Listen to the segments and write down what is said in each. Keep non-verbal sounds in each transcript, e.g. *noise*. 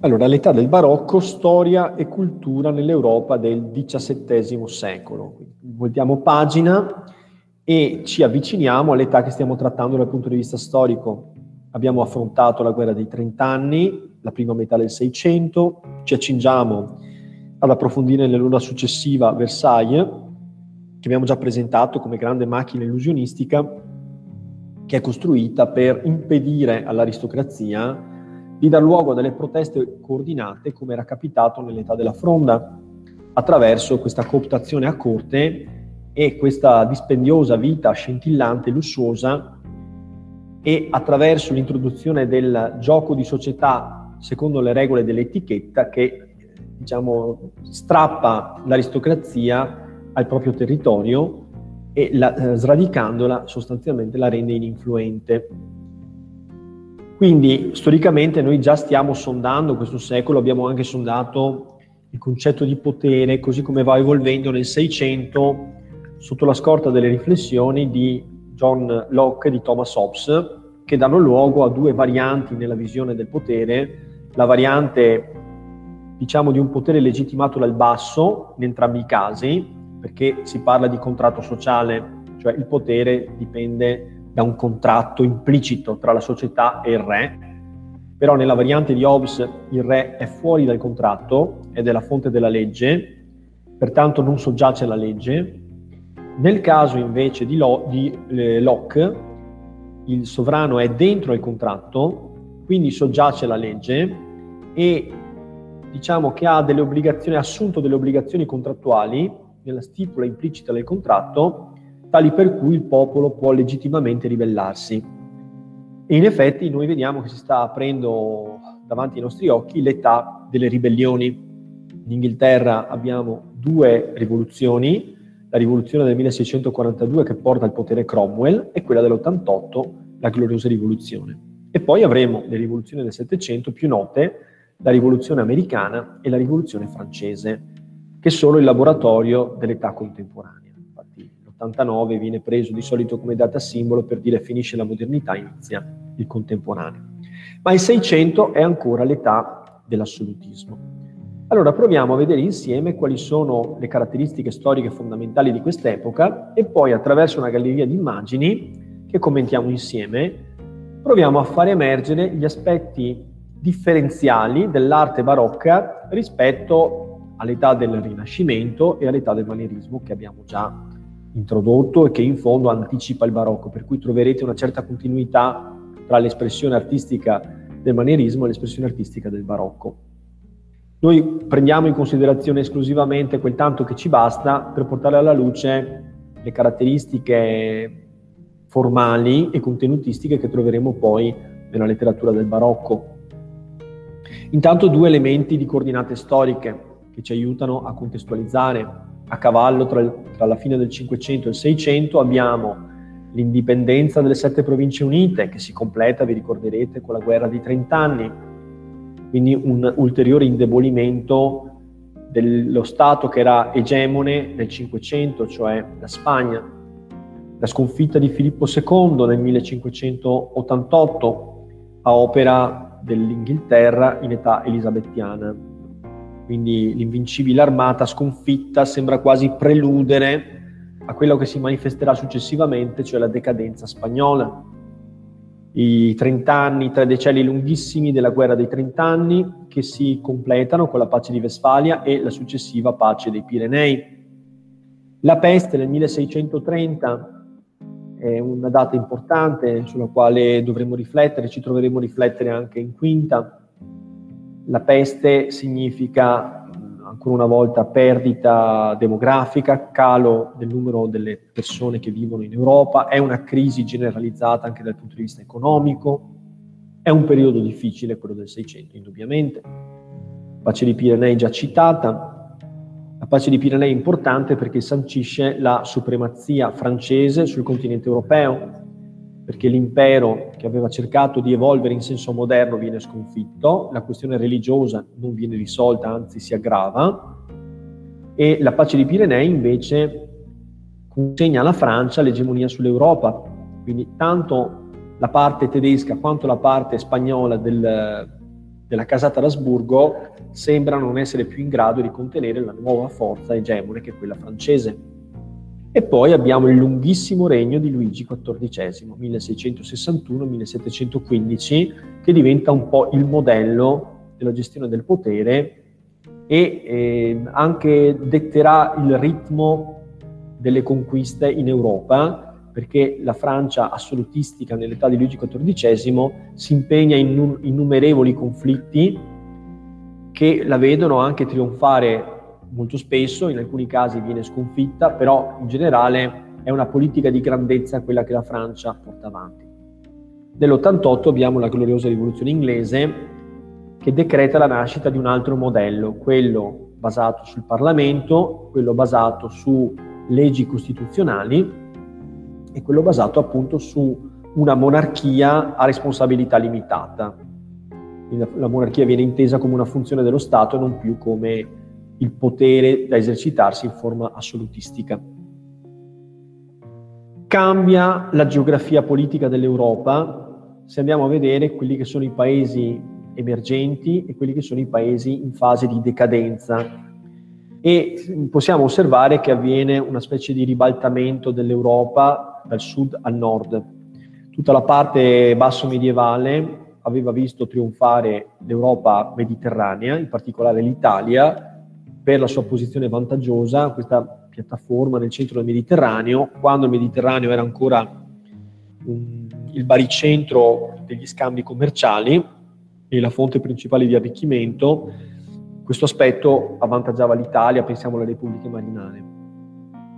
Allora, l'età del barocco, storia e cultura nell'Europa del XVII secolo. Voltiamo pagina e ci avviciniamo all'età che stiamo trattando dal punto di vista storico. Abbiamo affrontato la guerra dei trent'anni, la prima metà del Seicento, ci accingiamo ad approfondire nell'ora successiva Versailles, che abbiamo già presentato come grande macchina illusionistica che è costruita per impedire all'aristocrazia di dar luogo a delle proteste coordinate come era capitato nell'età della fronda, attraverso questa cooptazione a corte e questa dispendiosa vita scintillante lussuosa e attraverso l'introduzione del gioco di società secondo le regole dell'etichetta che diciamo, strappa l'aristocrazia al proprio territorio e la, eh, sradicandola sostanzialmente la rende ininfluente. Quindi storicamente noi già stiamo sondando questo secolo, abbiamo anche sondato il concetto di potere, così come va evolvendo nel Seicento sotto la scorta delle riflessioni di John Locke e di Thomas Hobbes, che danno luogo a due varianti nella visione del potere, la variante diciamo di un potere legittimato dal basso in entrambi i casi, perché si parla di contratto sociale, cioè il potere dipende da un contratto implicito tra la società e il re, però nella variante di Hobbes il re è fuori dal contratto ed è la fonte della legge, pertanto non soggiace alla legge. Nel caso invece di, Lo, di eh, Locke, il sovrano è dentro il contratto, quindi soggiace alla legge e diciamo che ha delle obbligazioni, ha assunto delle obbligazioni contrattuali nella stipula implicita del contratto tali per cui il popolo può legittimamente ribellarsi. E in effetti noi vediamo che si sta aprendo davanti ai nostri occhi l'età delle ribellioni. In Inghilterra abbiamo due rivoluzioni, la rivoluzione del 1642 che porta al potere Cromwell e quella dell'88, la gloriosa rivoluzione. E poi avremo le rivoluzioni del Settecento più note, la rivoluzione americana e la rivoluzione francese, che sono il laboratorio dell'età contemporanea. 89 viene preso di solito come data simbolo per dire finisce la modernità, inizia il contemporaneo. Ma il 600 è ancora l'età dell'assolutismo. Allora proviamo a vedere insieme quali sono le caratteristiche storiche fondamentali di quest'epoca e poi attraverso una galleria di immagini che commentiamo insieme proviamo a far emergere gli aspetti differenziali dell'arte barocca rispetto all'età del Rinascimento e all'età del manierismo che abbiamo già introdotto e che in fondo anticipa il barocco, per cui troverete una certa continuità tra l'espressione artistica del manierismo e l'espressione artistica del barocco. Noi prendiamo in considerazione esclusivamente quel tanto che ci basta per portare alla luce le caratteristiche formali e contenutistiche che troveremo poi nella letteratura del barocco. Intanto due elementi di coordinate storiche che ci aiutano a contestualizzare a cavallo tra, il, tra la fine del 500 e il 600 abbiamo l'indipendenza delle sette province unite che si completa, vi ricorderete, con la guerra di 30 anni, quindi un ulteriore indebolimento dello Stato che era egemone nel 500, cioè la Spagna, la sconfitta di Filippo II nel 1588 a opera dell'Inghilterra in età elisabettiana quindi l'invincibile armata sconfitta sembra quasi preludere a quello che si manifesterà successivamente, cioè la decadenza spagnola. I 30 anni, i tre decenni lunghissimi della guerra dei 30 anni che si completano con la pace di Westfalia e la successiva pace dei Pirenei. La peste nel 1630 è una data importante sulla quale dovremo riflettere, ci troveremo a riflettere anche in quinta la peste significa ancora una volta perdita demografica, calo del numero delle persone che vivono in Europa, è una crisi generalizzata anche dal punto di vista economico, è un periodo difficile quello del 600 indubbiamente. La pace di Pirenei già citata, la pace di Pirenei è importante perché sancisce la supremazia francese sul continente europeo, perché l'impero che aveva cercato di evolvere in senso moderno viene sconfitto, la questione religiosa non viene risolta, anzi si aggrava, e la pace di Pirenei invece consegna alla Francia l'egemonia sull'Europa, quindi tanto la parte tedesca quanto la parte spagnola del, della casata d'Asburgo sembra non essere più in grado di contenere la nuova forza egemone che è quella francese. E poi abbiamo il lunghissimo regno di Luigi XIV, 1661-1715, che diventa un po' il modello della gestione del potere e eh, anche detterà il ritmo delle conquiste in Europa, perché la Francia assolutistica nell'età di Luigi XIV si impegna in innumerevoli conflitti che la vedono anche trionfare molto spesso, in alcuni casi viene sconfitta, però in generale è una politica di grandezza quella che la Francia porta avanti. Nell'88 abbiamo la gloriosa rivoluzione inglese che decreta la nascita di un altro modello, quello basato sul Parlamento, quello basato su leggi costituzionali e quello basato appunto su una monarchia a responsabilità limitata. La monarchia viene intesa come una funzione dello Stato e non più come il potere da esercitarsi in forma assolutistica. Cambia la geografia politica dell'Europa se andiamo a vedere quelli che sono i paesi emergenti e quelli che sono i paesi in fase di decadenza e possiamo osservare che avviene una specie di ribaltamento dell'Europa dal sud al nord. Tutta la parte basso medievale aveva visto trionfare l'Europa mediterranea, in particolare l'Italia, per la sua posizione vantaggiosa, questa piattaforma nel centro del Mediterraneo, quando il Mediterraneo era ancora um, il baricentro degli scambi commerciali e la fonte principale di arricchimento, questo aspetto avvantaggiava l'Italia, pensiamo alle repubbliche marinane.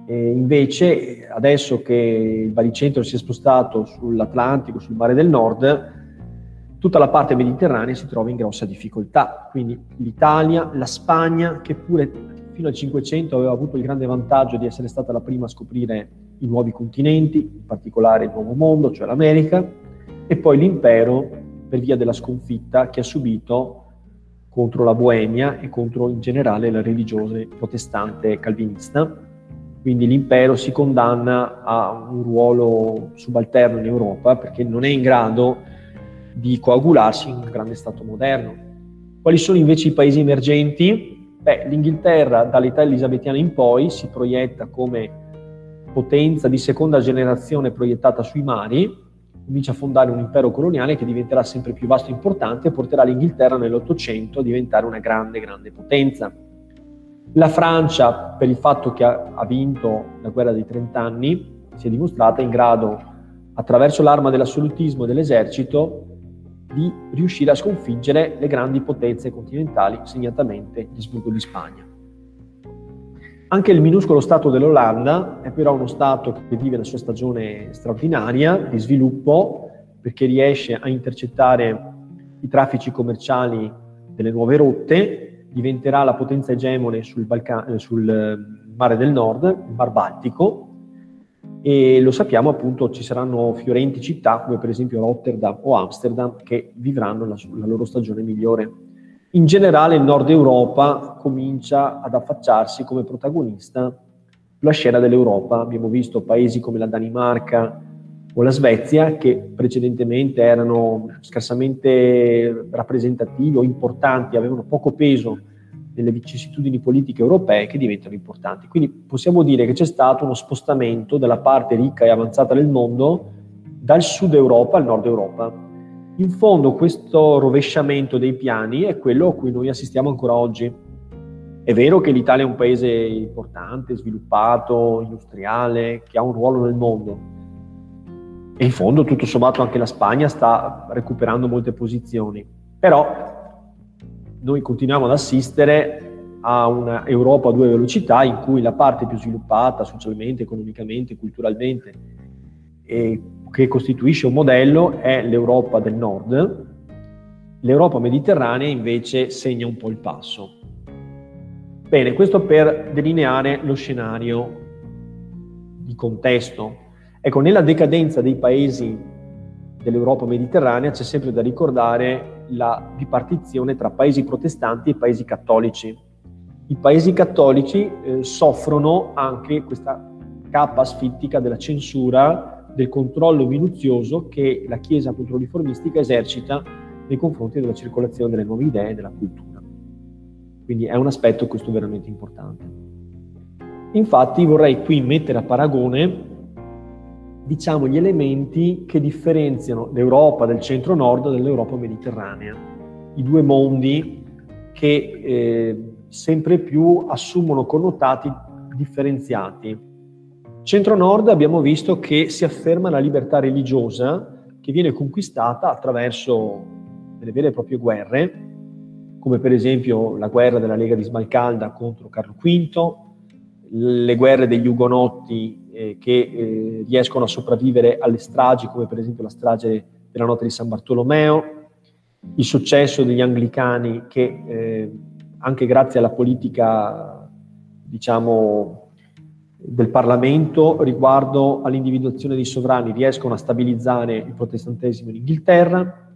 E invece, adesso che il baricentro si è spostato sull'Atlantico, sul mare del nord, tutta la parte mediterranea si trova in grossa difficoltà. Quindi l'Italia, la Spagna, che pure fino al 500 aveva avuto il grande vantaggio di essere stata la prima a scoprire i nuovi continenti, in particolare il Nuovo Mondo, cioè l'America, e poi l'impero per via della sconfitta che ha subito contro la Boemia e contro in generale la religione protestante calvinista. Quindi l'impero si condanna a un ruolo subalterno in Europa perché non è in grado di coagularsi in un grande Stato moderno. Quali sono invece i paesi emergenti? Beh, L'Inghilterra dall'età elisabettiana in poi si proietta come potenza di seconda generazione proiettata sui mari, comincia a fondare un impero coloniale che diventerà sempre più vasto e importante e porterà l'Inghilterra nell'Ottocento a diventare una grande, grande potenza. La Francia, per il fatto che ha, vinto la guerra dei trent'anni, si è dimostrata in grado, attraverso l'arma dell'assolutismo e dell'esercito, di riuscire a sconfiggere le grandi potenze continentali, segnatamente gli Asburgo di Spagna. Anche il minuscolo Stato dell'Olanda è però uno Stato che vive la sua stagione straordinaria di sviluppo perché riesce a intercettare i traffici commerciali delle nuove rotte, diventerà la potenza egemone sul, Balca- sul eh, mare del nord, il Mar Baltico, e lo sappiamo appunto ci saranno fiorenti città come per esempio Rotterdam o Amsterdam che vivranno la, la loro stagione migliore. In generale il nord Europa comincia ad affacciarsi come protagonista sulla scena dell'Europa. Abbiamo visto paesi come la Danimarca o la Svezia che precedentemente erano scarsamente rappresentativi o importanti, avevano poco peso nelle vicissitudini politiche europee che diventano importanti. Quindi possiamo dire che c'è stato uno spostamento della parte ricca e avanzata del mondo dal sud Europa al nord Europa in fondo questo rovesciamento dei piani è quello a cui noi assistiamo ancora oggi. È vero che l'Italia è un paese importante, sviluppato, industriale, che ha un ruolo nel mondo. E in fondo, tutto sommato, anche la Spagna sta recuperando molte posizioni. Però noi continuiamo ad assistere a un'Europa a due velocità in cui la parte più sviluppata socialmente, economicamente, culturalmente e che costituisce un modello è l'Europa del Nord, l'Europa mediterranea invece segna un po' il passo. Bene, questo per delineare lo scenario di contesto. Ecco, nella decadenza dei paesi dell'Europa mediterranea c'è sempre da ricordare la ripartizione tra paesi protestanti e paesi cattolici. I paesi cattolici eh, soffrono anche questa cappa asfittica della censura del controllo minuzioso che la Chiesa controriformistica esercita nei confronti della circolazione delle nuove idee e della cultura. Quindi è un aspetto questo veramente importante. Infatti vorrei qui mettere a paragone diciamo, gli elementi che differenziano l'Europa del centro-nord dall'Europa mediterranea, i due mondi che eh, sempre più assumono connotati differenziati. Centro-nord abbiamo visto che si afferma la libertà religiosa che viene conquistata attraverso delle vere e proprie guerre, come per esempio la guerra della Lega di Smalcalda contro Carlo V, le guerre degli Ugonotti eh, che eh, riescono a sopravvivere alle stragi, come per esempio la strage della notte di San Bartolomeo, il successo degli anglicani che eh, anche grazie alla politica, diciamo, del Parlamento riguardo all'individuazione dei sovrani riescono a stabilizzare il protestantesimo in Inghilterra.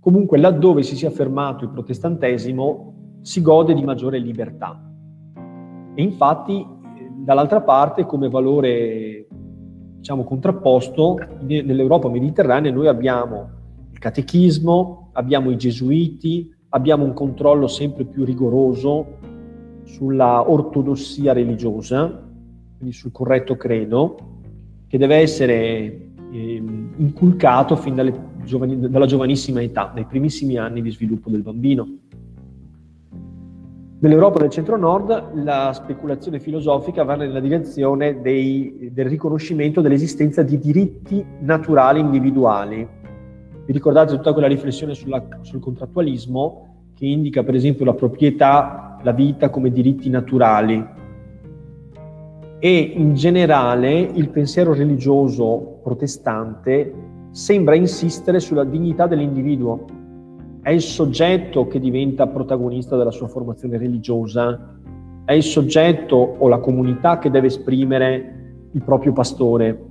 Comunque laddove si sia fermato il protestantesimo si gode di maggiore libertà. E infatti dall'altra parte, come valore diciamo, contrapposto, nell'Europa mediterranea noi abbiamo il catechismo, abbiamo i gesuiti, abbiamo un controllo sempre più rigoroso sulla ortodossia religiosa, quindi sul corretto credo, che deve essere eh, inculcato fin giovani, dalla giovanissima età, nei primissimi anni di sviluppo del bambino. Nell'Europa del centro-nord la speculazione filosofica va nella direzione dei, del riconoscimento dell'esistenza di diritti naturali individuali. Vi ricordate tutta quella riflessione sulla, sul contrattualismo che indica per esempio la proprietà, la vita come diritti naturali. E in generale il pensiero religioso protestante sembra insistere sulla dignità dell'individuo, è il soggetto che diventa protagonista della sua formazione religiosa, è il soggetto o la comunità che deve esprimere il proprio pastore.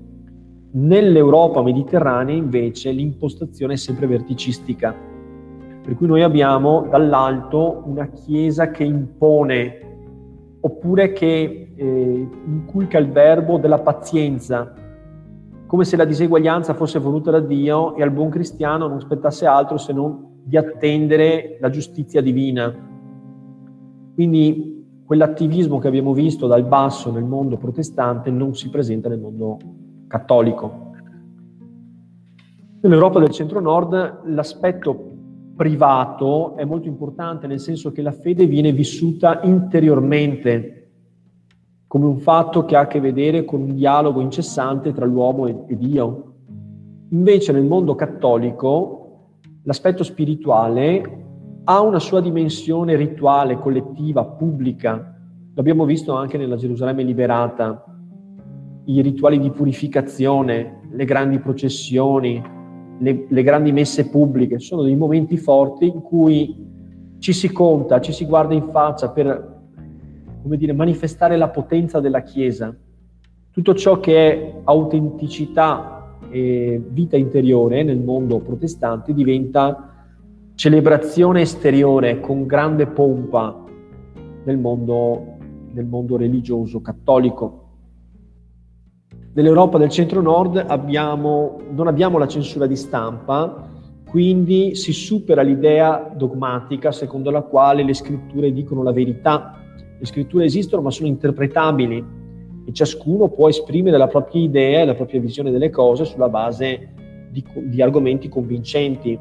Nell'Europa mediterranea invece l'impostazione è sempre verticistica, per cui noi abbiamo dall'alto una Chiesa che impone oppure che eh, inculca il verbo della pazienza, come se la diseguaglianza fosse voluta da Dio e al buon cristiano non spettasse altro se non di attendere la giustizia divina. Quindi quell'attivismo che abbiamo visto dal basso nel mondo protestante non si presenta nel mondo cattolico. Nell'Europa del centro-nord l'aspetto privato è molto importante nel senso che la fede viene vissuta interiormente come un fatto che ha a che vedere con un dialogo incessante tra l'uomo e, Dio. Invece nel mondo cattolico l'aspetto spirituale ha una sua dimensione rituale, collettiva, pubblica. L'abbiamo visto anche nella Gerusalemme liberata, i rituali di purificazione, le grandi processioni, le, le grandi messe pubbliche, sono dei momenti forti in cui ci si conta, ci si guarda in faccia per come dire, manifestare la potenza della Chiesa. Tutto ciò che è autenticità e vita interiore nel mondo protestante diventa celebrazione esteriore con grande pompa nel mondo, nel mondo religioso cattolico. Nell'Europa del centro-nord abbiamo, non abbiamo la censura di stampa, quindi si supera l'idea dogmatica secondo la quale le scritture dicono la verità. Le scritture esistono ma sono interpretabili, e ciascuno può esprimere la propria idea e la propria visione delle cose sulla base di, di argomenti convincenti.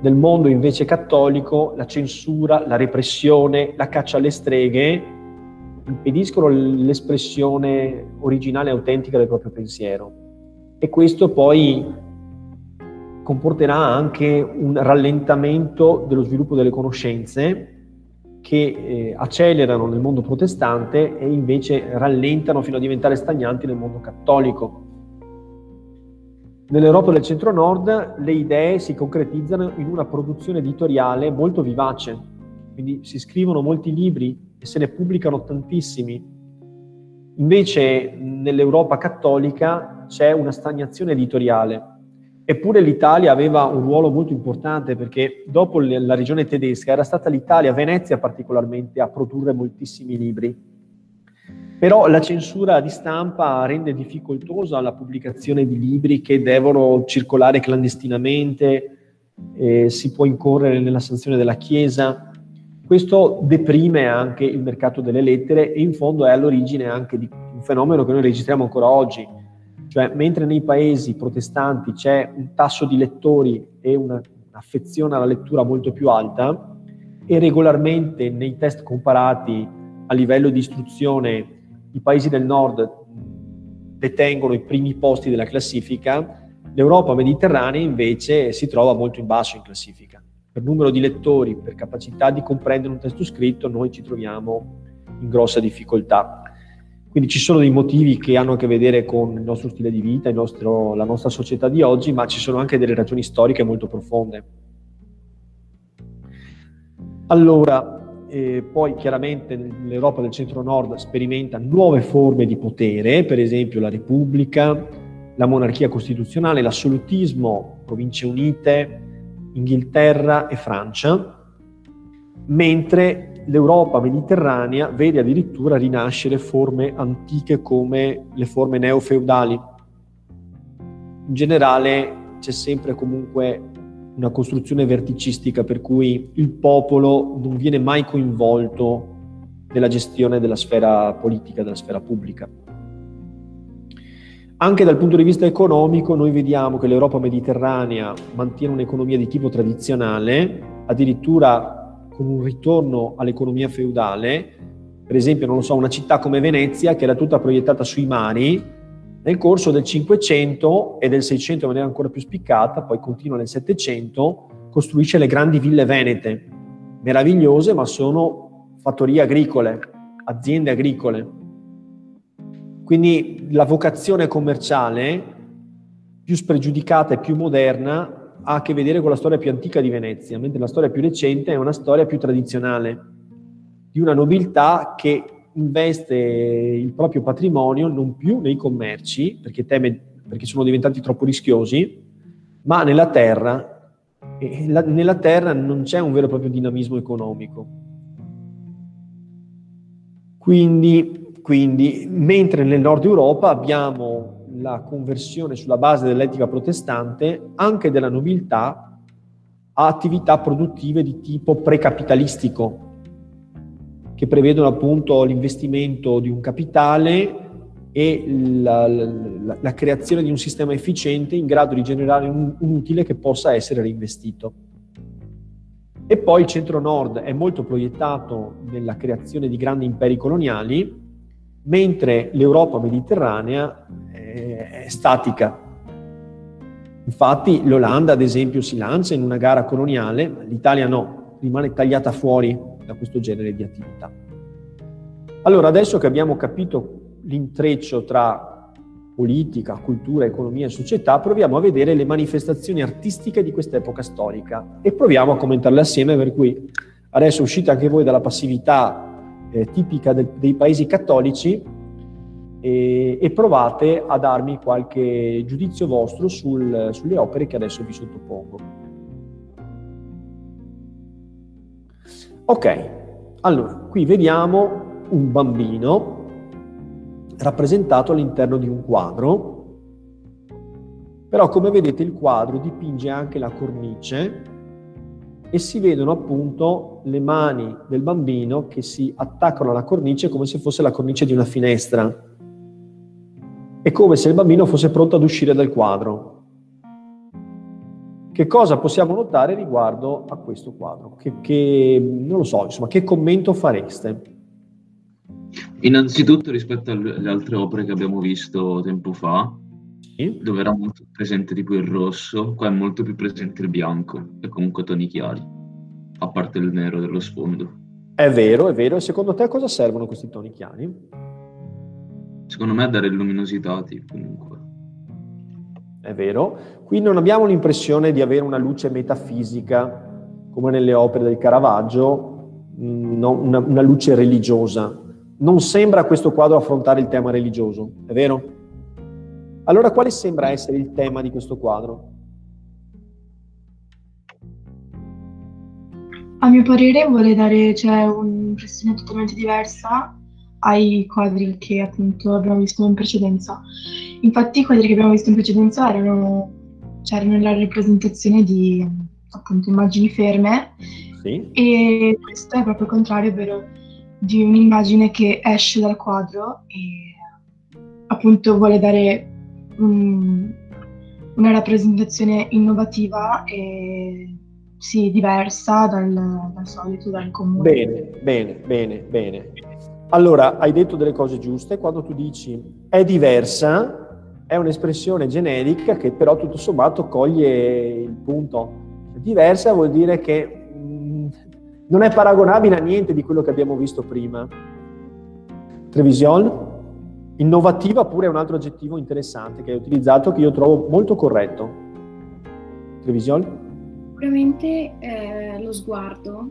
Nel mondo invece cattolico la censura, la repressione, la caccia alle streghe impediscono l'espressione originale e autentica del proprio pensiero. E questo poi comporterà anche un rallentamento dello sviluppo delle conoscenze che eh, accelerano nel mondo protestante e invece rallentano fino a diventare stagnanti nel mondo cattolico. Nell'Europa del centro-nord le idee si concretizzano in una produzione editoriale molto vivace, quindi si scrivono molti libri e se ne pubblicano tantissimi. Invece nell'Europa cattolica c'è una stagnazione editoriale Eppure l'Italia aveva un ruolo molto importante perché dopo la regione tedesca era stata l'Italia, Venezia particolarmente, a produrre moltissimi libri. Però la censura di stampa rende difficoltosa la pubblicazione di libri che devono circolare clandestinamente eh, si può incorrere nella sanzione della Chiesa. Questo deprime anche il mercato delle lettere e in fondo è all'origine anche di un fenomeno che noi registriamo ancora oggi, cioè mentre nei paesi protestanti c'è un tasso di lettori e un'affezione alla lettura molto più alta e regolarmente nei test comparati a livello di istruzione i paesi del nord detengono i primi posti della classifica, L'Europa mediterranea invece si trova molto in basso in classifica. Per numero di lettori, per capacità di comprendere un testo scritto, noi ci troviamo in grossa difficoltà. Quindi ci sono dei motivi che hanno a che vedere con il nostro stile di vita, nostro, la nostra società di oggi, ma ci sono anche delle ragioni storiche molto profonde. Allora, eh, poi chiaramente l'Europa del centro-nord sperimenta nuove forme di potere, per esempio la Repubblica, la monarchia costituzionale, l'assolutismo, province unite, Inghilterra e Francia, mentre l'Europa mediterranea vede addirittura rinascere forme antiche come le forme neofeudali. In generale c'è sempre comunque una costruzione verticistica per cui il popolo non viene mai coinvolto nella gestione della sfera politica, della sfera pubblica. Anche dal punto di vista economico noi vediamo che l'Europa mediterranea mantiene un'economia di tipo tradizionale, addirittura con un ritorno all'economia feudale. Per esempio, non lo so, una città come Venezia, che era tutta proiettata sui mari, nel corso del 500 e del 600 in maniera ancora più spiccata, poi continua nel 700, costruisce le grandi ville venete, meravigliose, ma sono fattorie agricole, aziende agricole. Quindi la vocazione commerciale, più spregiudicata e più moderna, ha a che vedere con la storia più antica di Venezia, mentre la storia più recente è una storia più tradizionale, di una nobiltà che investe il proprio patrimonio non più nei commerci, perché, teme, perché sono diventati troppo rischiosi, ma nella terra. E la, nella terra non c'è un vero e proprio dinamismo economico. Quindi quindi, mentre nel nord Europa abbiamo la conversione sulla base dell'etica protestante anche della nobiltà a attività produttive di tipo precapitalistico, che prevedono appunto l'investimento di un capitale e la, la, la creazione di un sistema efficiente in grado di generare un, un utile che possa essere reinvestito. E poi il centro-nord è molto proiettato nella creazione di grandi imperi coloniali, mentre l'Europa mediterranea è statica. Infatti l'Olanda, ad esempio, si lancia in una gara coloniale, l'Italia no, rimane tagliata fuori da questo genere di attività. Allora, adesso che abbiamo capito l'intreccio tra politica, cultura, economia e società, proviamo a vedere le manifestazioni artistiche di quest'epoca storica e proviamo a commentarle assieme, per cui adesso uscite anche voi dalla passività eh, tipica de- dei paesi cattolici e, e, provate a darmi qualche giudizio vostro sul, sulle opere che adesso vi sottopongo. Ok, allora qui vediamo un bambino rappresentato all'interno di un quadro, però come vedete il quadro dipinge anche la cornice e si vedono appunto le mani del bambino che si attaccano alla cornice come se fosse la cornice di una finestra. È come se il bambino fosse pronto ad uscire dal quadro. Che cosa possiamo notare riguardo a questo quadro? Che, che non lo so, insomma, che commento fareste? Innanzitutto rispetto alle altre opere che abbiamo visto tempo fa, sì. dove era molto presente tipo il rosso, qua è molto più presente il bianco e comunque toni chiari, a parte il nero dello sfondo. È vero, è vero. E secondo te a cosa servono questi toni chiari? Secondo me a dare luminosità, comunque. È vero. Qui non abbiamo l'impressione di avere una luce metafisica, come nelle opere del Caravaggio, mm, no, una, una luce religiosa. Non sembra questo quadro affrontare il tema religioso, è vero? Allora quale sembra essere il tema di questo quadro? A mio parere vuole dare cioè, un'impressione totalmente diversa ai quadri che appunto abbiamo visto in precedenza. Infatti i quadri che abbiamo visto in precedenza erano, cioè, erano la rappresentazione di appunto immagini ferme. Sì. E questo è proprio il contrario, ovvero di un'immagine che esce dal quadro e appunto vuole dare un, una rappresentazione innovativa e sì, diversa dal, dal solito, dal comune. Bene, bene, bene, bene. Allora, hai detto delle cose giuste. Quando tu dici è diversa, è un'espressione generica che però tutto sommato coglie il punto. Diversa vuol dire che mh, mm, non è paragonabile a niente di quello che abbiamo visto prima. Trevision? Innovativa pure è un altro aggettivo interessante che hai utilizzato che io trovo molto corretto. Trevision? Sicuramente eh, lo sguardo.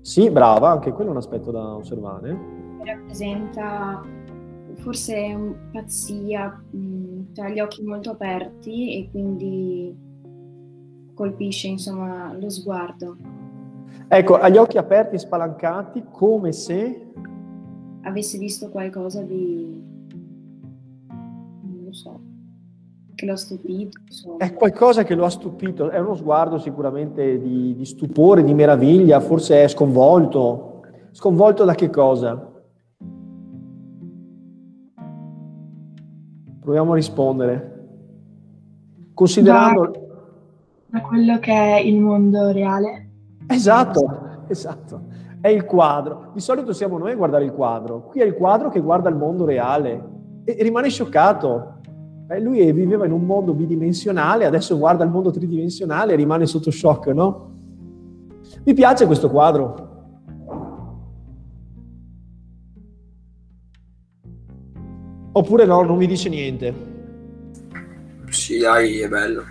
Sì, brava, anche quello è un aspetto da osservare. Rappresenta forse pazzia, mh, cioè gli occhi molto aperti e quindi colpisce insomma lo sguardo. Ecco, ha gli occhi aperti e spalancati come se avesse visto qualcosa di non lo so che lo ha stupito. Insomma. È qualcosa che lo ha stupito, è uno sguardo sicuramente di, di stupore, di meraviglia, forse è sconvolto. Sconvolto da che cosa? Proviamo a rispondere. Considerando... Da, quello che è il mondo reale. Esatto, esatto. È il quadro. Di solito siamo noi a guardare il quadro. Qui è il quadro che guarda il mondo reale e rimane scioccato. Eh, lui viveva in un mondo bidimensionale, adesso guarda il mondo tridimensionale e rimane sotto shock, no? Mi piace questo quadro. Oppure no, non mi dice niente. Sì, dai, è bello.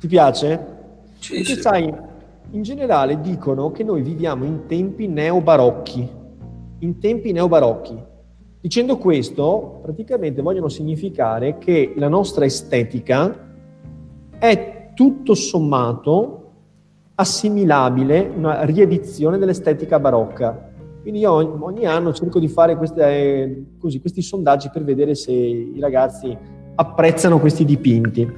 Ti piace? Sì, Perché sì. sai, in generale dicono che noi viviamo in tempi neobarocchi. In tempi neobarocchi. Dicendo questo, praticamente vogliono significare che la nostra estetica è tutto sommato assimilabile una riedizione dell'estetica barocca. Quindi io ogni anno cerco di fare queste, così, questi sondaggi per vedere se i ragazzi apprezzano questi dipinti.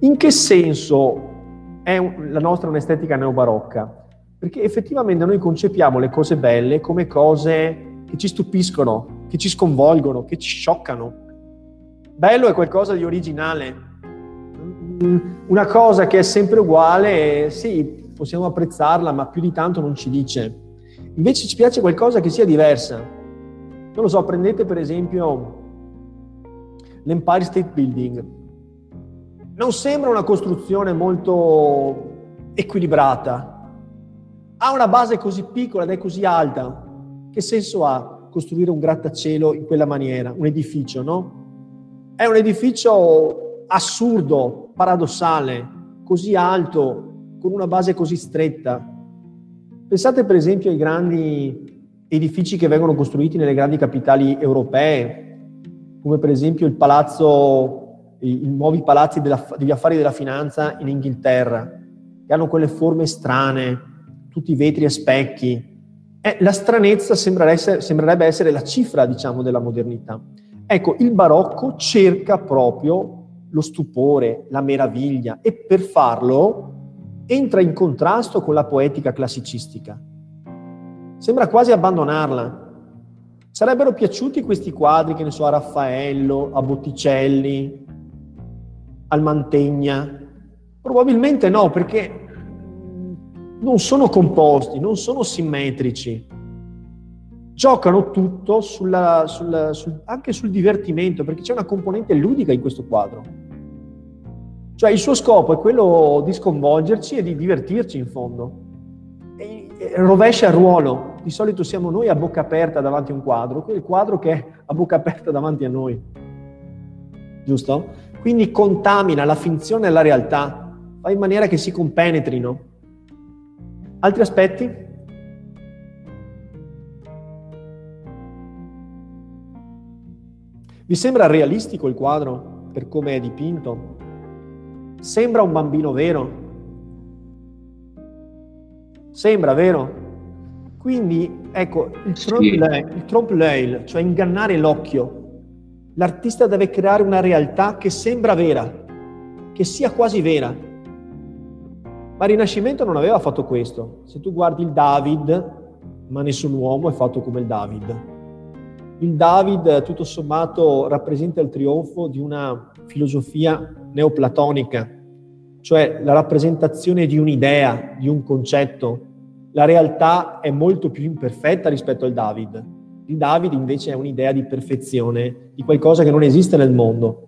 In che senso è la nostra un'estetica neobarocca? Perché effettivamente noi concepiamo le cose belle come cose che ci stupiscono, che ci sconvolgono, che ci scioccano. Bello è qualcosa di originale. Una cosa che è sempre uguale, sì, possiamo apprezzarla, ma più di tanto non ci dice. Invece ci piace qualcosa che sia diversa. Non lo so, prendete per esempio l'Empire State Building. Non sembra una costruzione molto equilibrata. Ha una base così piccola ed è così alta. Che senso ha? costruire un grattacielo in quella maniera, un edificio, no? È un edificio assurdo, paradossale, così alto, con una base così stretta. Pensate per esempio ai grandi edifici che vengono costruiti nelle grandi capitali europee, come per esempio il palazzo, i, i nuovi palazzi della, degli affari della finanza in Inghilterra, che hanno quelle forme strane, tutti vetri a specchi, eh, la stranezza essere, sembrerebbe essere la cifra, diciamo, della modernità. Ecco, il barocco cerca proprio lo stupore, la meraviglia e per farlo entra in contrasto con la poetica classicistica. Sembra quasi abbandonarla. Sarebbero piaciuti questi quadri, che ne so, a Raffaello, a Botticelli, al Mantegna? Probabilmente no, perché non sono composti, non sono simmetrici. Giocano tutto sulla, sulla, sul, anche sul divertimento, perché c'è una componente ludica in questo quadro. Cioè il suo scopo è quello di sconvolgerci e di divertirci in fondo. E, rovescia il ruolo. Di solito siamo noi a bocca aperta davanti a un quadro, il quadro che è a bocca aperta davanti a noi. Giusto? Quindi contamina la finzione e la realtà, fa in maniera che si compenetrino. Altri aspetti? Vi sembra realistico il quadro per come è dipinto? Sembra un bambino vero? Sembra vero? Quindi, ecco, il trompe-l'œil, cioè ingannare l'occhio. L'artista deve creare una realtà che sembra vera, che sia quasi vera, Ma il Rinascimento non aveva fatto questo. Se tu guardi il David, ma nessun uomo è fatto come il David. Il David, tutto sommato, rappresenta il trionfo di una filosofia neoplatonica, cioè la rappresentazione di un'idea, di un concetto. La realtà è molto più imperfetta rispetto al David. Il David invece è un'idea di perfezione, di qualcosa che non esiste nel mondo.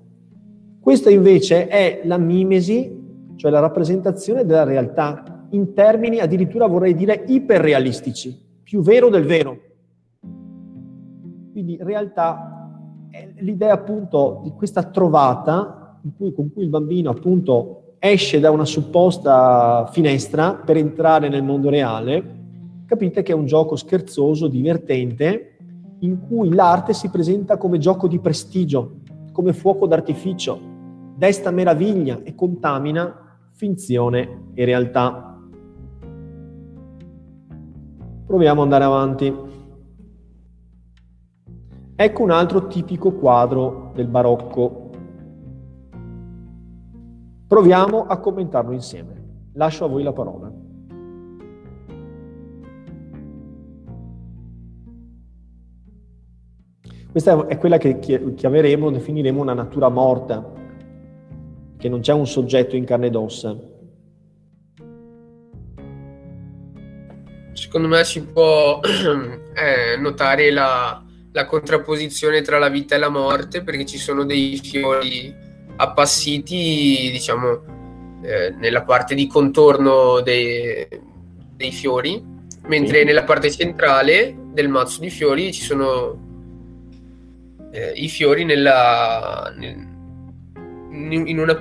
Questa invece è la mimesi cioè la rappresentazione della realtà in termini addirittura vorrei dire iperrealistici, più vero del vero. Quindi realtà è l'idea appunto di questa trovata cui, con cui il bambino appunto esce da una supposta finestra per entrare nel mondo reale, capite che è un gioco scherzoso, divertente, in cui l'arte si presenta come gioco di prestigio, come fuoco d'artificio, desta meraviglia e contamina finzione e realtà. Proviamo ad andare avanti. Ecco un altro tipico quadro del barocco. Proviamo a commentarlo insieme. Lascio a voi la parola. Questa è quella che chiameremo, definiremo una natura morta, che non c'è un soggetto in carne ed ossa. Secondo me si può *clears throat* eh, notare la, la, contrapposizione tra la vita e la morte perché ci sono dei fiori appassiti, diciamo, eh, nella parte di contorno dei, dei fiori, mentre sì. nella parte centrale del mazzo di fiori ci sono eh, i fiori nella, nel, in una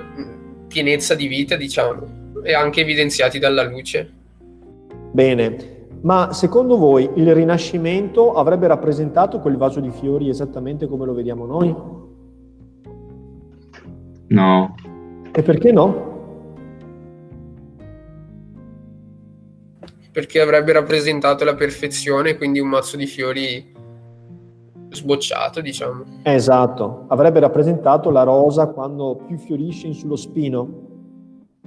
pienezza di vita, diciamo, e anche evidenziati dalla luce. Bene, ma secondo voi il Rinascimento avrebbe rappresentato quel vaso di fiori esattamente come lo vediamo noi? No. E perché no? Perché avrebbe rappresentato la perfezione, quindi un mazzo di fiori sbocciato, diciamo. Esatto, avrebbe rappresentato la rosa quando più fiorisce sullo spino,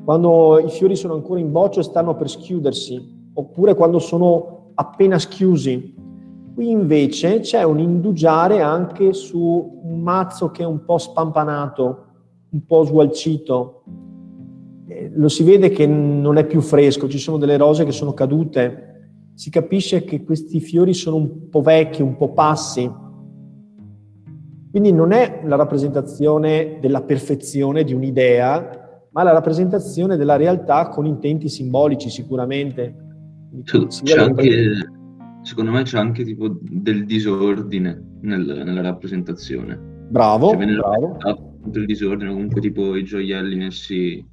quando i fiori sono ancora in boccio e stanno per schiudersi, oppure quando sono appena schiusi. Qui invece c'è un indugiare anche su un mazzo che è un po' spampanato, un po' sgualcito. Eh, lo si vede che non è più fresco, ci sono delle rose che sono cadute, si capisce che questi fiori sono un po' vecchi, un po' passi, quindi non è la rappresentazione della perfezione di un'idea, ma la rappresentazione della realtà con intenti simbolici sicuramente. C'è anche, secondo me c'è anche tipo del disordine nel, nella rappresentazione. Bravo, cioè, bravo. Del disordine, comunque tipo i gioielli messi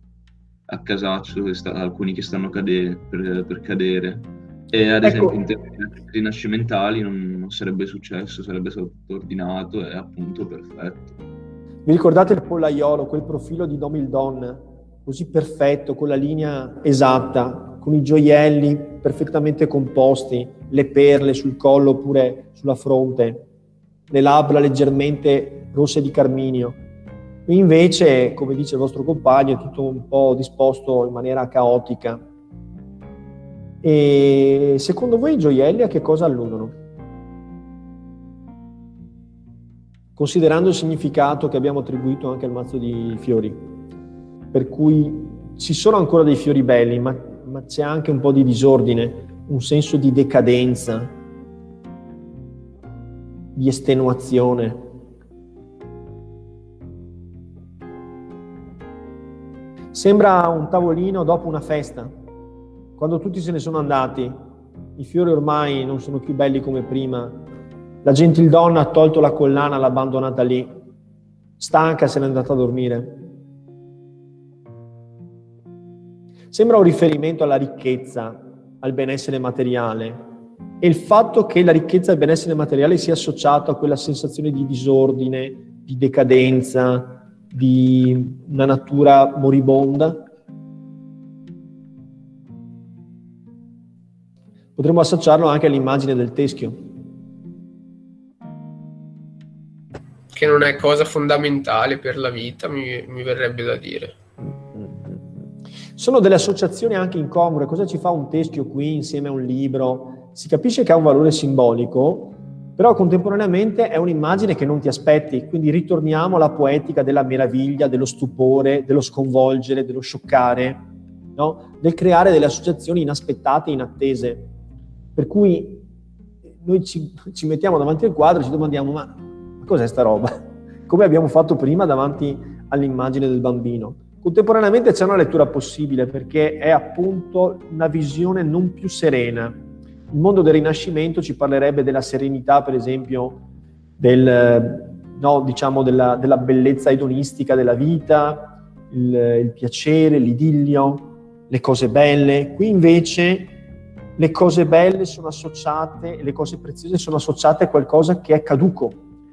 a casaccio, sta, alcuni che stanno cadere, per, per cadere e ad ecco. esempio in termini rinascimentali non, non, sarebbe successo, sarebbe stato ordinato e appunto perfetto. Vi ricordate il pollaiolo, quel profilo di Domildon, così perfetto, con la linea esatta, con i gioielli perfettamente composti, le perle sul collo oppure sulla fronte, le labbra leggermente rosse di carminio. Invece, come dice il vostro compagno, è tutto un po' disposto in maniera caotica e secondo voi i gioielli a che cosa alludono? Considerando il significato che abbiamo attribuito anche al mazzo di fiori, per cui ci sono ancora dei fiori belli, ma, ma c'è anche un po' di disordine, un senso di decadenza, di estenuazione. Sembra un tavolino dopo una festa. Quando tutti se ne sono andati, i fiori ormai non sono più belli come prima, la gentildonna ha tolto la collana, l'ha abbandonata lì, stanca se n'è andata a dormire. Sembra un riferimento alla ricchezza, al benessere materiale. E il fatto che la ricchezza e il benessere materiale sia associato a quella sensazione di disordine, di decadenza, di una natura moribonda, Potremmo associarlo anche all'immagine del teschio. Che non è cosa fondamentale per la vita, mi, mi verrebbe da dire. Sono delle associazioni anche incongrue. Cosa ci fa un teschio qui insieme a un libro? Si capisce che ha un valore simbolico, però contemporaneamente è un'immagine che non ti aspetti. Quindi ritorniamo alla poetica della meraviglia, dello stupore, dello sconvolgere, dello scioccare, no? del creare delle associazioni inaspettate, inattese. Per cui noi ci, ci mettiamo davanti al quadro e ci domandiamo ma, ma cos'è sta roba? *laughs* Come abbiamo fatto prima davanti all'immagine del bambino. Contemporaneamente c'è una lettura possibile perché è appunto una visione non più serena. Il mondo del Rinascimento ci parlerebbe della serenità, per esempio, del, no, diciamo della, della, bellezza edonistica della vita, il, il piacere, l'idillio, le cose belle. Qui invece le cose belle sono associate, le cose preziose sono associate a qualcosa che è caduco.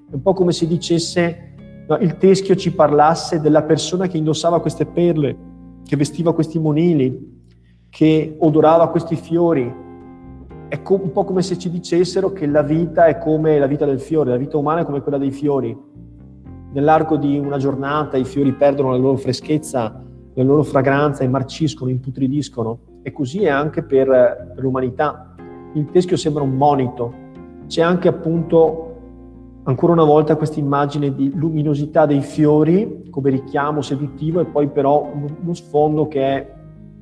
È un po' come se dicesse no, il teschio ci parlasse della persona che indossava queste perle, che vestiva questi monili, che odorava questi fiori. È co- un po' come se ci dicessero che la vita è come la vita del fiore, la vita umana è come quella dei fiori. Nell'arco di una giornata i fiori perdono la loro freschezza, la loro fragranza e marciscono, imputridiscono. E così è anche per, l'umanità. Il teschio sembra un monito. C'è anche appunto ancora una volta questa immagine di luminosità dei fiori come richiamo seduttivo e poi però uno sfondo che è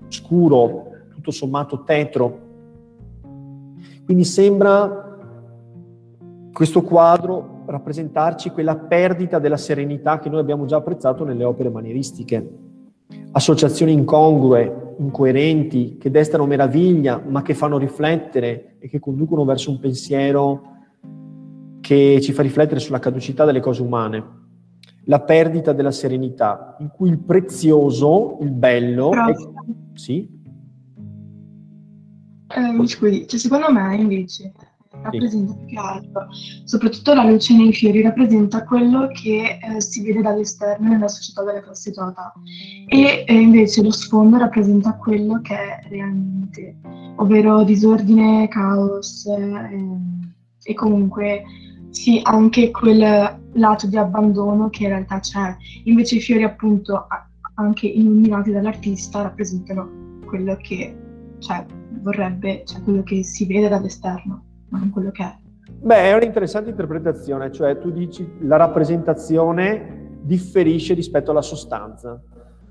scuro, tutto sommato tetro. Quindi sembra questo quadro rappresentarci quella perdita della serenità che noi abbiamo già apprezzato nelle opere manieristiche. Associazioni incongrue, incoerenti, che destano meraviglia, ma che fanno riflettere e che conducono verso un pensiero che ci fa riflettere sulla caducità delle cose umane, la perdita della serenità, in cui il prezioso, il bello... È... Sì? Eh, scusi, cioè, secondo me invece rappresenta più che altro, soprattutto la luce nei fiori rappresenta quello che eh, si vede dall'esterno nella società delle classe tota. E eh, invece lo sfondo rappresenta quello che è realmente, ovvero disordine, caos eh, e comunque sì, anche quel lato di abbandono che in realtà c'è. Invece i fiori, appunto, anche illuminati dall'artista, rappresentano quello che cioè, vorrebbe, cioè quello che si vede dall'esterno, ma non quello che è. Beh, è un'interessante interpretazione, cioè tu dici la rappresentazione differisce rispetto alla sostanza.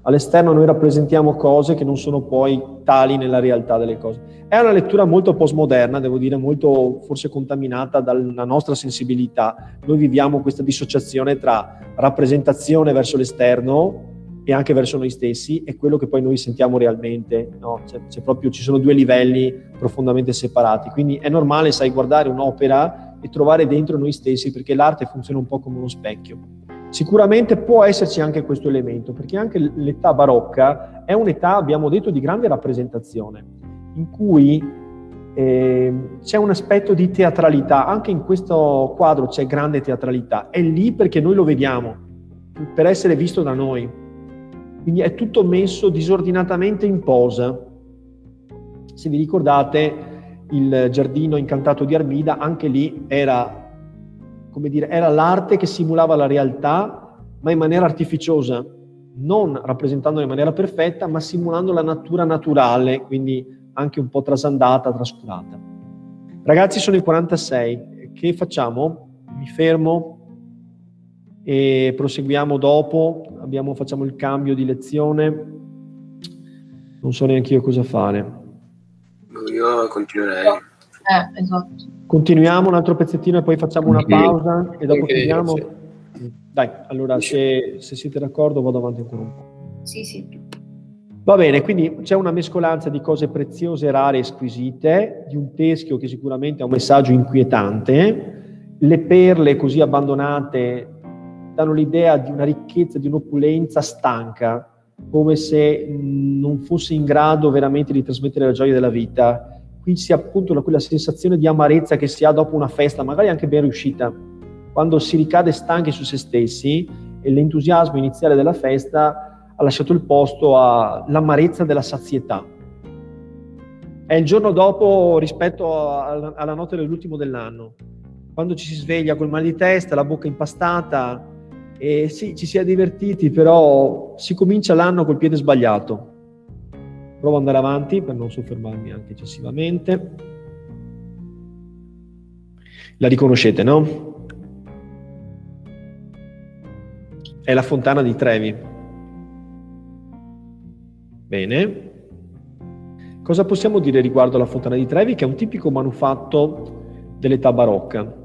All'esterno noi rappresentiamo cose che non sono poi tali nella realtà delle cose. È una lettura molto postmoderna, devo dire, molto forse contaminata dalla nostra sensibilità. Noi viviamo questa dissociazione tra rappresentazione verso l'esterno e anche verso noi stessi e quello che poi noi sentiamo realmente. No? C'è proprio, ci sono due livelli profondamente separati. Quindi è normale, sai, guardare un'opera e trovare dentro noi stessi perché l'arte funziona un po' come uno specchio. Sicuramente può esserci anche questo elemento, perché anche l'età barocca è un'età, abbiamo detto, di grande rappresentazione, in cui eh, c'è un aspetto di teatralità, anche in questo quadro c'è grande teatralità, è lì perché noi lo vediamo, per essere visto da noi. Quindi è tutto messo disordinatamente in posa. Se vi ricordate il giardino incantato di Armida, anche lì era come dire, era l'arte che simulava la realtà, ma in maniera artificiosa, non rappresentandola in maniera perfetta, ma simulando la natura naturale, quindi anche un po' trasandata, trascurata. Ragazzi, sono i 46, che facciamo? Mi fermo e proseguiamo dopo, Abbiamo, facciamo il cambio di lezione, non so neanche io cosa fare. Io continuerei. Eh, esatto. Continuiamo un altro pezzettino e poi facciamo una pausa e dopo okay, chiudiamo. Sì. Dai, allora se, se, siete d'accordo vado avanti ancora un po'. Sì, sì. Va bene, quindi c'è una mescolanza di cose preziose, rare e squisite, di un teschio che sicuramente ha un messaggio inquietante, le perle così abbandonate danno l'idea di una ricchezza, di un'opulenza stanca, come se non fosse in grado veramente di trasmettere la gioia della vita. Qui si ha appunto quella sensazione di amarezza che si ha dopo una festa, magari anche ben riuscita, quando si ricade stanchi su se stessi e l'entusiasmo iniziale della festa ha lasciato il posto all'amarezza della sazietà. È il giorno dopo rispetto alla notte dell'ultimo dell'anno, quando ci si sveglia col mal di testa, la bocca impastata e sì, ci si è divertiti, però si comincia l'anno col piede sbagliato. Provo ad andare avanti per non soffermarmi anche eccessivamente. La riconoscete, no? È la fontana di Trevi. Bene. Cosa possiamo dire riguardo alla fontana di Trevi? Che è un tipico manufatto dell'età barocca.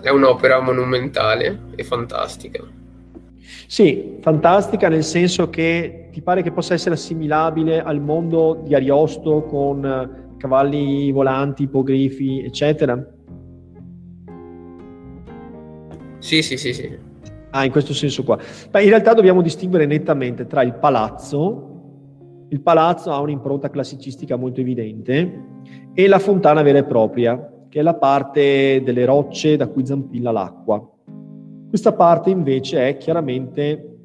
È un'opera monumentale e fantastica. Sì, fantastica nel senso che ti pare che possa essere assimilabile al mondo di Ariosto con eh, cavalli volanti, ipogrifi, eccetera? Sì, sì, sì, sì. Ah, in questo senso qua. Beh, in realtà dobbiamo distinguere nettamente tra il palazzo, il palazzo ha un'impronta classicistica molto evidente, e la fontana vera e propria, che è la parte delle rocce da cui zampilla l'acqua. Questa parte invece è chiaramente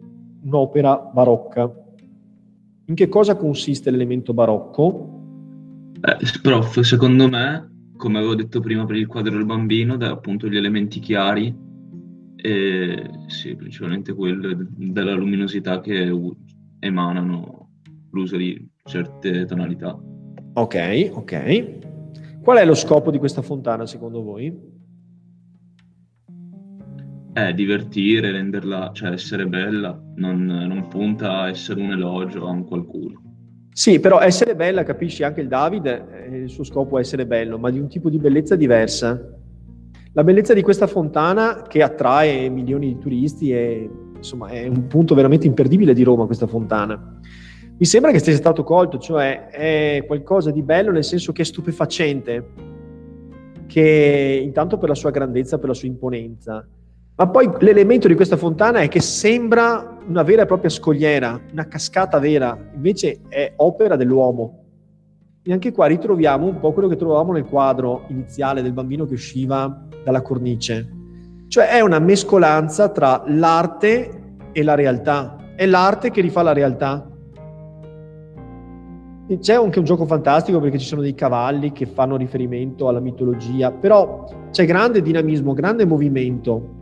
un'opera barocca. In che cosa consiste l'elemento barocco? Eh, prof, secondo me, come avevo detto prima per il quadro del bambino, da appunto gli elementi chiari e sì, principalmente quello della luminosità che emanano l'uso di certe tonalità. Ok, ok. Qual è lo scopo di questa fontana secondo voi? è divertire, renderla, cioè essere bella, non, non punta a essere un elogio a un qualcuno. Sì, però essere bella, capisci anche il Davide, eh, il suo scopo è essere bello, ma di un tipo di bellezza diversa. La bellezza di questa fontana che attrae milioni di turisti è, insomma, è un punto veramente imperdibile di Roma, questa fontana. Mi sembra che sia stato colto, cioè è qualcosa di bello nel senso che è stupefacente, che intanto per la sua grandezza, per la sua imponenza, ma poi l'elemento di questa fontana è che sembra una vera e propria scogliera, una cascata vera, invece è opera dell'uomo. E anche qua ritroviamo un po' quello che trovavamo nel quadro iniziale del bambino che usciva dalla cornice. Cioè è una mescolanza tra l'arte e la realtà. È l'arte che rifà la realtà. C'è anche un gioco fantastico perché ci sono dei cavalli che fanno riferimento alla mitologia, però c'è grande dinamismo, grande movimento.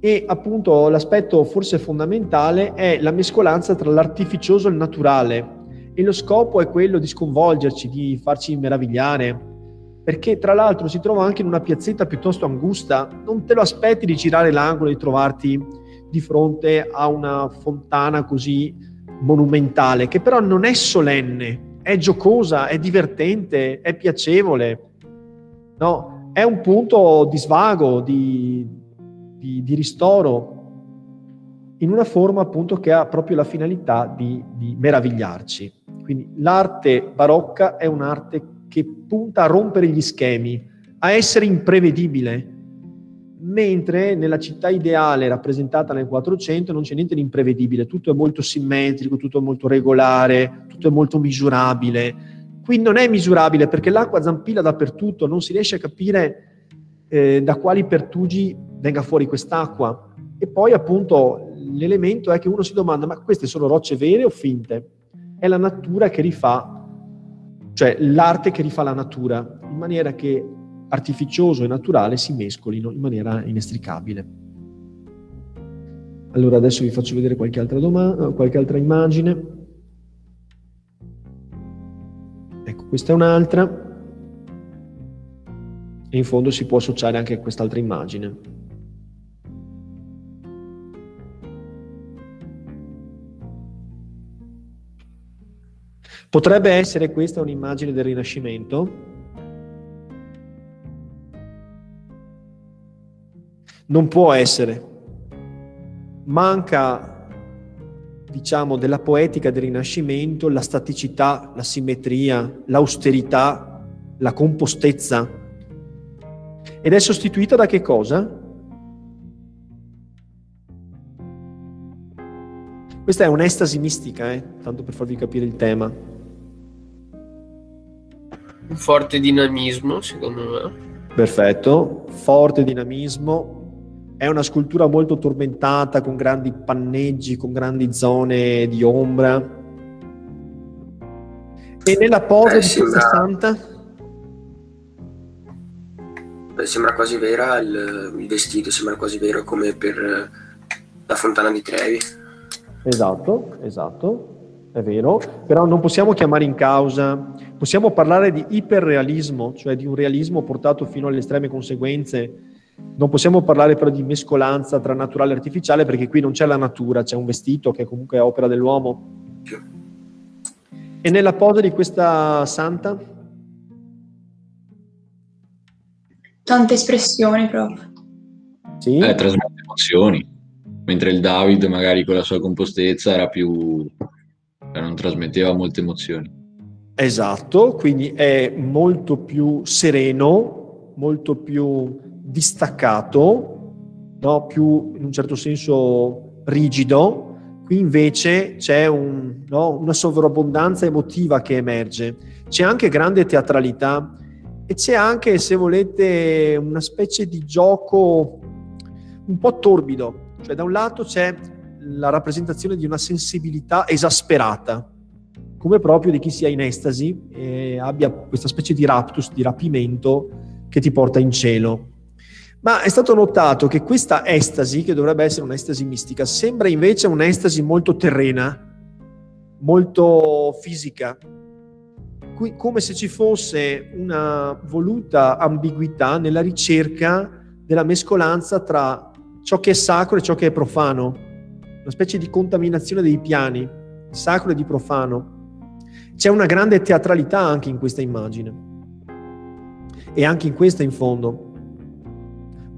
E appunto l'aspetto forse fondamentale è la mescolanza tra l'artificioso e il naturale. E lo scopo è quello di sconvolgerci, di farci meravigliare, perché tra l'altro si trova anche in una piazzetta piuttosto angusta, non te lo aspetti di girare l'angolo e di trovarti di fronte a una fontana così monumentale, che però non è solenne, è giocosa, è divertente, è piacevole, no? È un punto di svago, di, di, di ristoro, in una forma appunto che ha proprio la finalità di, di meravigliarci. Quindi l'arte barocca è un'arte che punta a rompere gli schemi, a essere imprevedibile, mentre nella città ideale rappresentata nel 400 non c'è niente di imprevedibile, tutto è molto simmetrico, tutto è molto regolare, tutto è molto misurabile. Qui non è misurabile perché l'acqua zampilla dappertutto, non si riesce a capire eh, da quali pertugi venga fuori quest'acqua. E poi appunto l'elemento è che uno si domanda, ma queste sono rocce vere o finte? È la natura che rifà, cioè l'arte che rifà la natura, in maniera che artificioso e naturale si mescolino in maniera inestricabile. Allora adesso vi faccio vedere qualche altra, domanda, qualche altra immagine. Ecco, questa è un'altra. E in fondo si può associare anche quest'altra immagine. Potrebbe essere questa un'immagine del Rinascimento? Non può essere. Manca, diciamo, della poetica del Rinascimento la staticità, la simmetria, l'austerità, la compostezza. Ed è sostituita da che cosa? Questa è un'estasi mistica, eh? tanto per farvi capire il tema un forte dinamismo, secondo me. Perfetto, forte dinamismo. È una scultura molto tormentata, con grandi panneggi, con grandi zone di ombra. E nella posa eh, di sembra... santa? Beh, sembra quasi vera il, il, vestito, sembra quasi vero come per La fontana di Trevi. Esatto, esatto è vero, però non possiamo chiamare in causa, possiamo parlare di iperrealismo, cioè di un realismo portato fino alle estreme conseguenze, non possiamo parlare però di mescolanza tra naturale e artificiale perché qui non c'è la natura, c'è un vestito che comunque è opera dell'uomo. E nella posa di questa santa? Tante espressioni proprio. Sì. Eh, trasmette emozioni, mentre il David magari con la sua compostezza era più non trasmetteva molte emozioni. Esatto, quindi è molto più sereno, molto più distaccato, no? più in un certo senso rigido. Qui invece c'è un, no? una sovrabbondanza emotiva che emerge, c'è anche grande teatralità e c'è anche, se volete, una specie di gioco un po' torbido. Cioè, da un lato c'è la rappresentazione di una sensibilità esasperata, come proprio di chi sia in estasi e abbia questa specie di raptus, di rapimento che ti porta in cielo. Ma è stato notato che questa estasi, che dovrebbe essere un'estasi mistica, sembra invece un'estasi molto terrena, molto fisica, come se ci fosse una voluta ambiguità nella ricerca della mescolanza tra ciò che è sacro e ciò che è profano una specie di contaminazione dei piani, sacro e di profano. C'è una grande teatralità anche in questa immagine e anche in questa in fondo.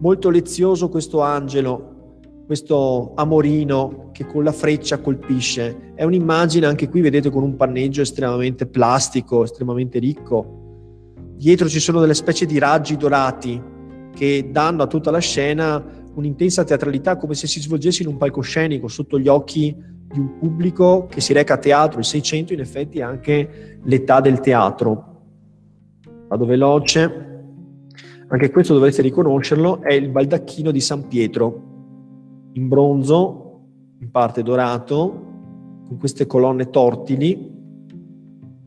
Molto lezioso questo angelo, questo amorino che con la freccia colpisce. È un'immagine anche qui, vedete, con un panneggio estremamente plastico, estremamente ricco. Dietro ci sono delle specie di raggi dorati che danno a tutta la scena un'intensa teatralità come se si svolgesse in un palcoscenico sotto gli occhi di un pubblico che si reca a teatro. Il 600 in effetti è anche l'età del teatro. Vado veloce. Anche questo dovreste riconoscerlo, è il baldacchino di San Pietro, in bronzo, in parte dorato, con queste colonne tortili.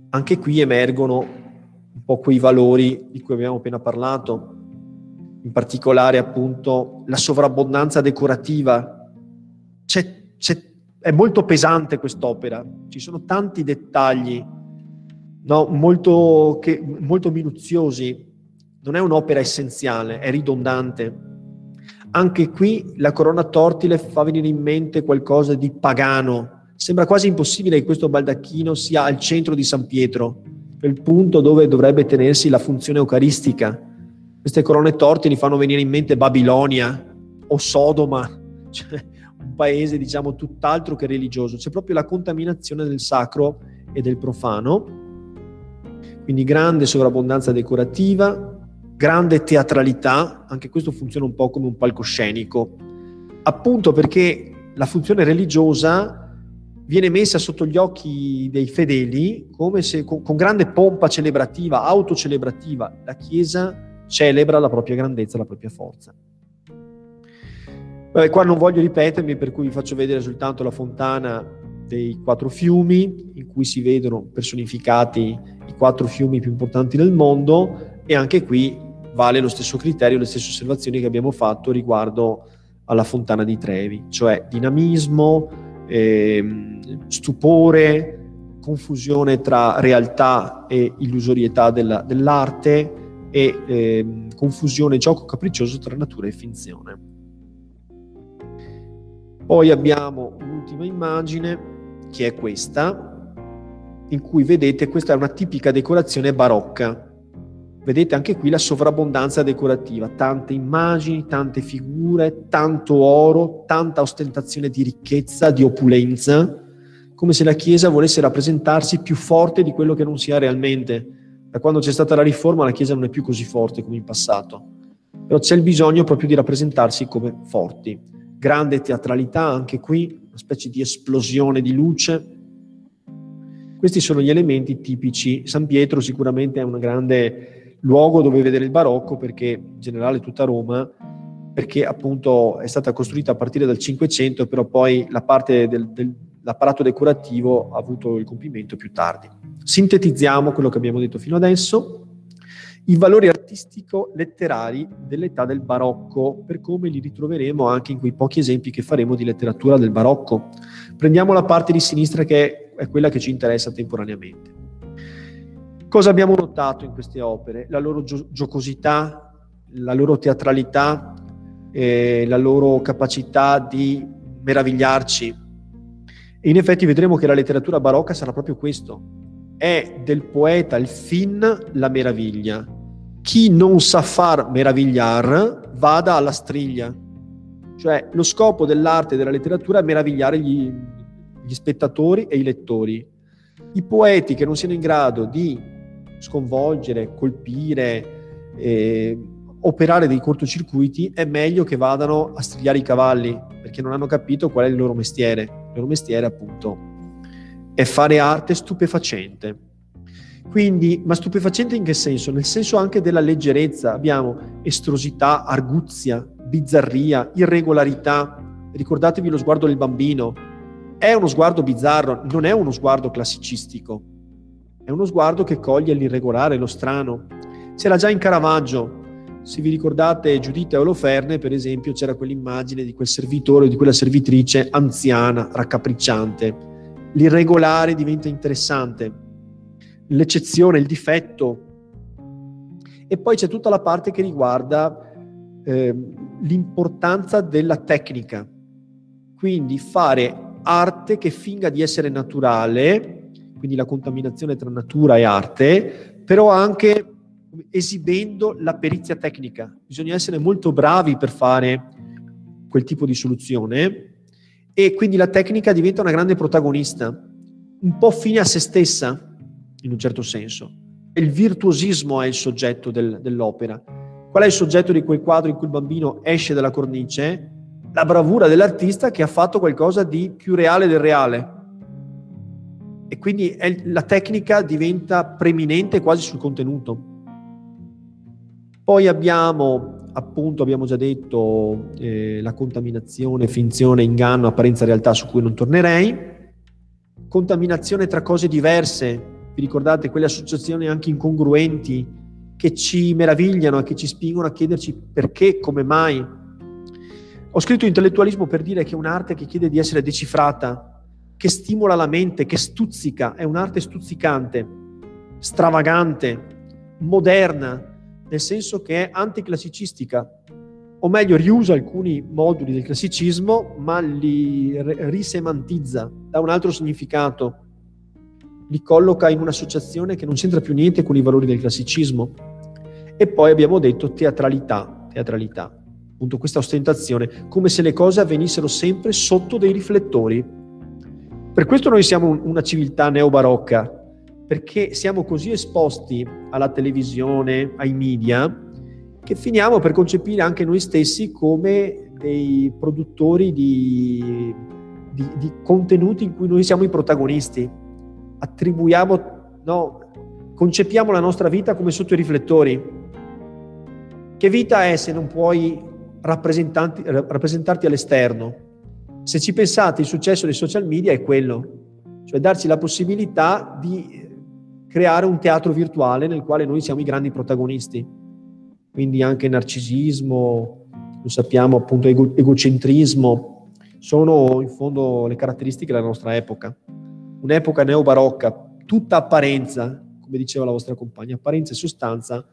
Anche qui emergono un po' quei valori di cui abbiamo appena parlato, in particolare appunto la sovrabbondanza decorativa. C'è, c'è, è molto pesante quest'opera, ci sono tanti dettagli no, molto, che, molto minuziosi, non è un'opera essenziale, è ridondante. Anche qui la corona tortile fa venire in mente qualcosa di pagano. Sembra quasi impossibile che questo baldacchino sia al centro di San Pietro, il punto dove dovrebbe tenersi la funzione eucaristica queste corone torte mi fanno venire in mente Babilonia o Sodoma, *laughs* cioè un paese diciamo tutt'altro che religioso. C'è proprio la contaminazione del sacro e del profano, quindi grande sovrabbondanza decorativa, grande teatralità, anche questo funziona un po' come un palcoscenico, appunto perché la funzione religiosa viene messa sotto gli occhi dei fedeli come se con, con grande pompa celebrativa, autocelebrativa. La Chiesa celebra la propria grandezza, la propria forza. Vabbè, qua non voglio ripetermi, per cui vi faccio vedere soltanto la fontana dei quattro fiumi, in cui si vedono personificati i quattro fiumi più importanti del mondo e anche qui vale lo stesso criterio, le stesse osservazioni che abbiamo fatto riguardo alla fontana di Trevi, cioè dinamismo, ehm, stupore, confusione tra realtà e illusorietà della, dell'arte, e eh, confusione, gioco capriccioso tra natura e finzione. Poi abbiamo un'ultima immagine che è questa, in cui vedete questa è una tipica decorazione barocca. Vedete anche qui la sovrabbondanza decorativa, tante immagini, tante figure, tanto oro, tanta ostentazione di ricchezza, di opulenza, come se la Chiesa volesse rappresentarsi più forte di quello che non sia realmente da quando c'è stata la riforma la Chiesa non è più così forte come in passato, però c'è il bisogno proprio di rappresentarsi come forti. Grande teatralità anche qui, una specie di esplosione di luce. Questi sono gli elementi tipici. San Pietro sicuramente è un grande luogo dove vedere il barocco perché in generale tutta Roma perché appunto è stata costruita a partire dal 500, però poi la parte del, del, l'apparato decorativo ha avuto il compimento più tardi. Sintetizziamo quello che abbiamo detto fino adesso. i valori artistico-letterari dell'età del barocco, per come li ritroveremo anche in quei pochi esempi che faremo di letteratura del barocco. Prendiamo la parte di sinistra che è quella che ci interessa temporaneamente. Cosa abbiamo notato in queste opere? La loro gio- giocosità, la loro teatralità, eh, la loro capacità di meravigliarci. E in effetti vedremo che la letteratura barocca sarà proprio questo. È del poeta il fin la meraviglia. Chi non sa far meravigliar vada alla striglia. Cioè lo scopo dell'arte e della letteratura è meravigliare gli, gli spettatori e i lettori. I poeti che non siano in grado di sconvolgere, colpire, eh, operare dei cortocircuiti, è meglio che vadano a strigliare i cavalli, perché non hanno capito qual è il loro mestiere. Il loro mestiere, appunto, è fare arte stupefacente. Quindi, ma stupefacente in che senso? Nel senso anche della leggerezza. Abbiamo estrosità, arguzia, bizzarria, irregolarità. Ricordatevi lo sguardo del bambino. È uno sguardo bizzarro, non è uno sguardo classicistico. È uno sguardo che coglie l'irregolare, lo strano. C'era già in Caravaggio, se vi ricordate Giuditta e Oloferne, per esempio, c'era quell'immagine di quel servitore o di quella servitrice anziana, raccapricciante. L'irregolare diventa interessante, l'eccezione, il difetto. E poi c'è tutta la parte che riguarda eh, l'importanza della tecnica. Quindi fare arte che finga di essere naturale, quindi la contaminazione tra natura e arte, però anche esibendo la perizia tecnica. Bisogna essere molto bravi per fare quel tipo di soluzione e quindi la tecnica diventa una grande protagonista, un po' fine a se stessa, in un certo senso. Il virtuosismo è il soggetto del, dell'opera. Qual è il soggetto di quel quadro in cui il bambino esce dalla cornice? La bravura dell'artista che ha fatto qualcosa di più reale del reale. E quindi è, la tecnica diventa preminente quasi sul contenuto. Poi abbiamo, appunto, abbiamo già detto, eh, la contaminazione, finzione, inganno, apparenza, realtà, su cui non tornerei. Contaminazione tra cose diverse, vi ricordate quelle associazioni anche incongruenti che ci meravigliano e che ci spingono a chiederci perché, come mai. Ho scritto intellettualismo per dire che è un'arte che chiede di essere decifrata, che stimola la mente, che stuzzica, è un'arte stuzzicante, stravagante, moderna, nel senso che è anticlassicistica, o meglio riusa alcuni moduli del classicismo ma li risemantizza, dà un altro significato, li colloca in un'associazione che non c'entra più niente con i valori del classicismo. E poi abbiamo detto teatralità, teatralità, appunto questa ostentazione, come se le cose avvenissero sempre sotto dei riflettori. Per questo noi siamo una civiltà neobarocca, perché siamo così esposti alla televisione, ai media, che finiamo per concepire anche noi stessi come dei produttori di, di, di contenuti in cui noi siamo i protagonisti. Attribuiamo, no, concepiamo la nostra vita come sotto i riflettori. Che vita è se non puoi rappresentarti all'esterno? Se ci pensate, il successo dei social media è quello, cioè darci la possibilità di creare un teatro virtuale nel quale noi siamo i grandi protagonisti. Quindi anche narcisismo, lo sappiamo appunto, ego- egocentrismo, sono in fondo le caratteristiche della nostra epoca. Un'epoca neobarocca, tutta apparenza, come diceva la vostra compagna, apparenza e sostanza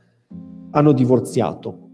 hanno divorziato.